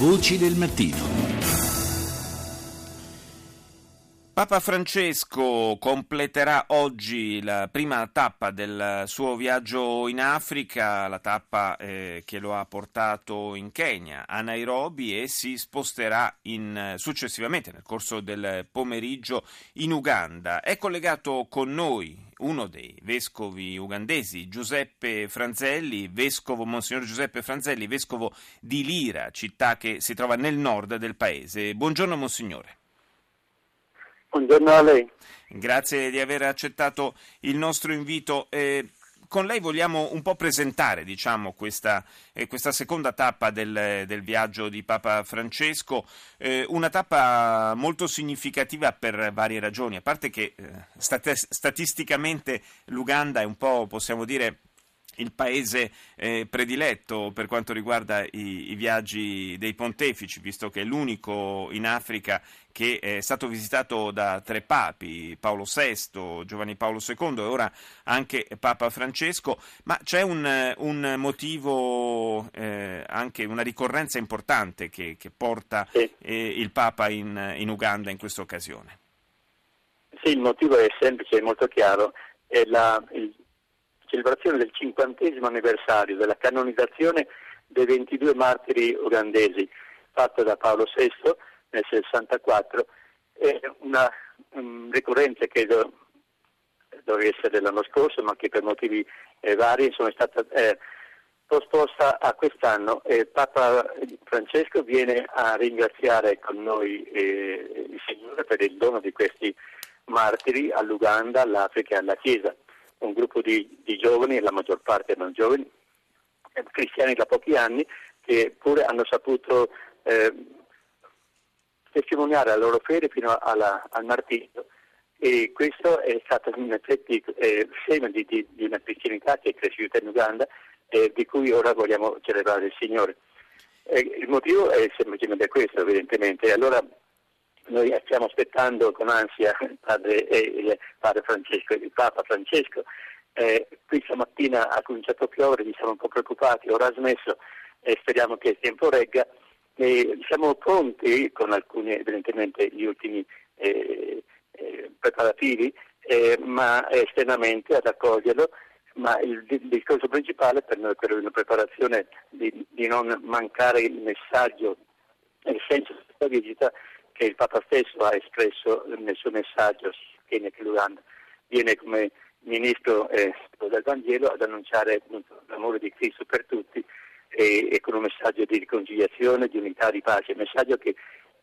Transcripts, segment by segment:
Voci del mattino. Papa Francesco completerà oggi la prima tappa del suo viaggio in Africa, la tappa eh, che lo ha portato in Kenya, a Nairobi e si sposterà in, successivamente nel corso del pomeriggio in Uganda. È collegato con noi uno dei vescovi ugandesi, Giuseppe Franzelli, vescovo, Monsignor Giuseppe Franzelli, vescovo di Lira, città che si trova nel nord del paese. Buongiorno Monsignore. Buongiorno a lei. Grazie di aver accettato il nostro invito. Eh, con lei vogliamo un po' presentare diciamo, questa, eh, questa, seconda tappa del, del, viaggio di Papa Francesco, eh, una tappa molto significativa per varie ragioni, a parte che eh, stat- statisticamente l'Uganda è un po', possiamo dire, il paese eh, prediletto per quanto riguarda i, i, viaggi dei pontefici, visto che è l'unico in Africa che è stato visitato da tre papi, Paolo VI, Giovanni Paolo II e ora anche Papa Francesco, ma c'è un, un motivo, eh, anche una ricorrenza importante che, che porta eh, il Papa in, in Uganda in questa occasione. Sì, il motivo è semplice e molto chiaro, è la, il celebrazione del cinquantesimo anniversario della canonizzazione dei 22 martiri ugandesi, fatta da Paolo VI nel 64, è una um, ricorrenza che do, doveva essere l'anno scorso, ma che per motivi eh, vari insomma, è stata eh, posposta a quest'anno. E Papa Francesco viene a ringraziare con noi eh, il Signore per il dono di questi martiri all'Uganda, all'Africa e alla Chiesa un gruppo di, di giovani, la maggior parte non giovani, eh, cristiani da pochi anni, che pure hanno saputo eh, testimoniare la loro fede fino alla, al martirio e questo è stato in effetti eh, seme di, di, di, una cristianità che è cresciuta in Uganda e di cui ora vogliamo celebrare il Signore. Eh, il motivo è semplicemente questo, evidentemente. Allora noi stiamo aspettando con ansia padre, eh, padre Francesco, Papa Francesco. Eh, qui stamattina ha cominciato a piovere, ci siamo un po' preoccupati, ora ha smesso e speriamo che il tempo regga. E siamo pronti con alcuni, evidentemente, gli ultimi eh, eh preparativi, eh, ma esternamente ad accoglierlo. Ma il, discorso principale per noi è quello di una preparazione di, di non mancare il messaggio il senso della visita che il Papa stesso ha espresso nel suo messaggio che l'Uganda viene come ministro eh, del Vangelo ad annunciare l'amore di Cristo per tutti e, e, con un messaggio di riconciliazione, di unità, di pace, un messaggio che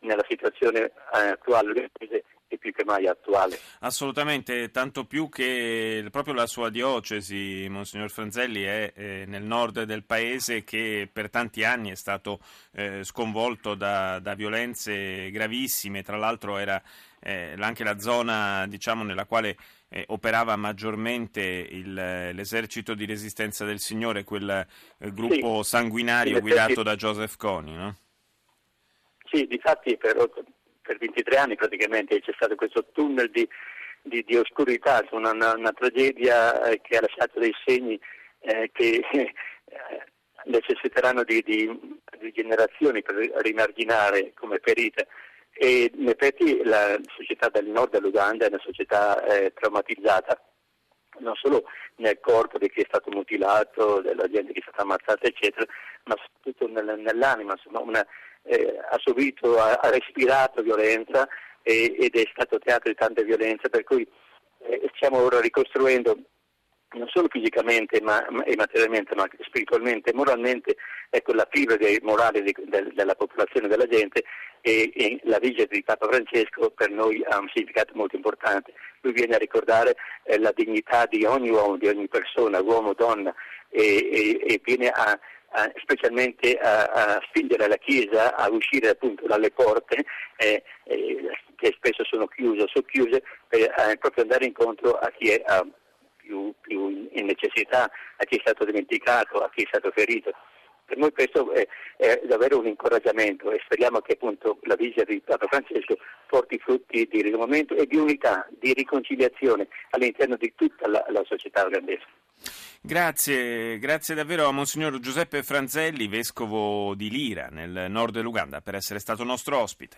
nella situazione eh, attuale del paese è più che mai attuale. Assolutamente, tanto più che proprio la sua diocesi, Monsignor Franzelli, è eh, nel nord del paese che per tanti anni è stato eh, sconvolto da, da, violenze gravissime, tra l'altro era eh, anche la zona diciamo, nella quale eh, operava maggiormente il, l'esercito di resistenza del Signore, quel eh, gruppo sì, sanguinario guidato da Joseph Kony, no? Sì, difatti per per 23 anni praticamente c'è stato questo tunnel di, di, di oscurità, una, una, una tragedia eh, che ha lasciato dei segni eh, che eh, necessiteranno di, di, generazioni per rimarginare come ferita. E in effetti la società del nord dell'Uganda è una società eh, traumatizzata, non solo nel corpo di chi è stato mutilato, della gente che è stata ammazzata, eccetera, ma soprattutto nel, nell'anima, insomma, una, eh, ha subito, ha, ha respirato violenza e, ed è stato teatro di tante violenze, per cui eh, stiamo ora ricostruendo non solo fisicamente ma, ma, e materialmente, ma spiritualmente e moralmente, ecco, la fibra morale di, de, della popolazione, della gente e, e, la visita di Papa Francesco per noi ha un significato molto importante. Lui viene a ricordare eh, la dignità di ogni uomo, di ogni persona, uomo, donna, e, e viene a eh, specialmente a, a, spingere la Chiesa a uscire appunto dalle porte eh, eh, che spesso sono chiuse o socchiuse per eh, proprio andare incontro a chi è più, più, in necessità, a chi è stato dimenticato, a chi è stato ferito. Per noi questo è, è davvero un incoraggiamento e speriamo che appunto la visita di Papa Francesco porti frutti di rinnovamento e di unità, di riconciliazione all'interno di tutta la, la società olandese. Grazie, grazie davvero a Monsignor Giuseppe Franzelli, vescovo di Lira, nel nord dell'Uganda, per essere stato nostro ospite.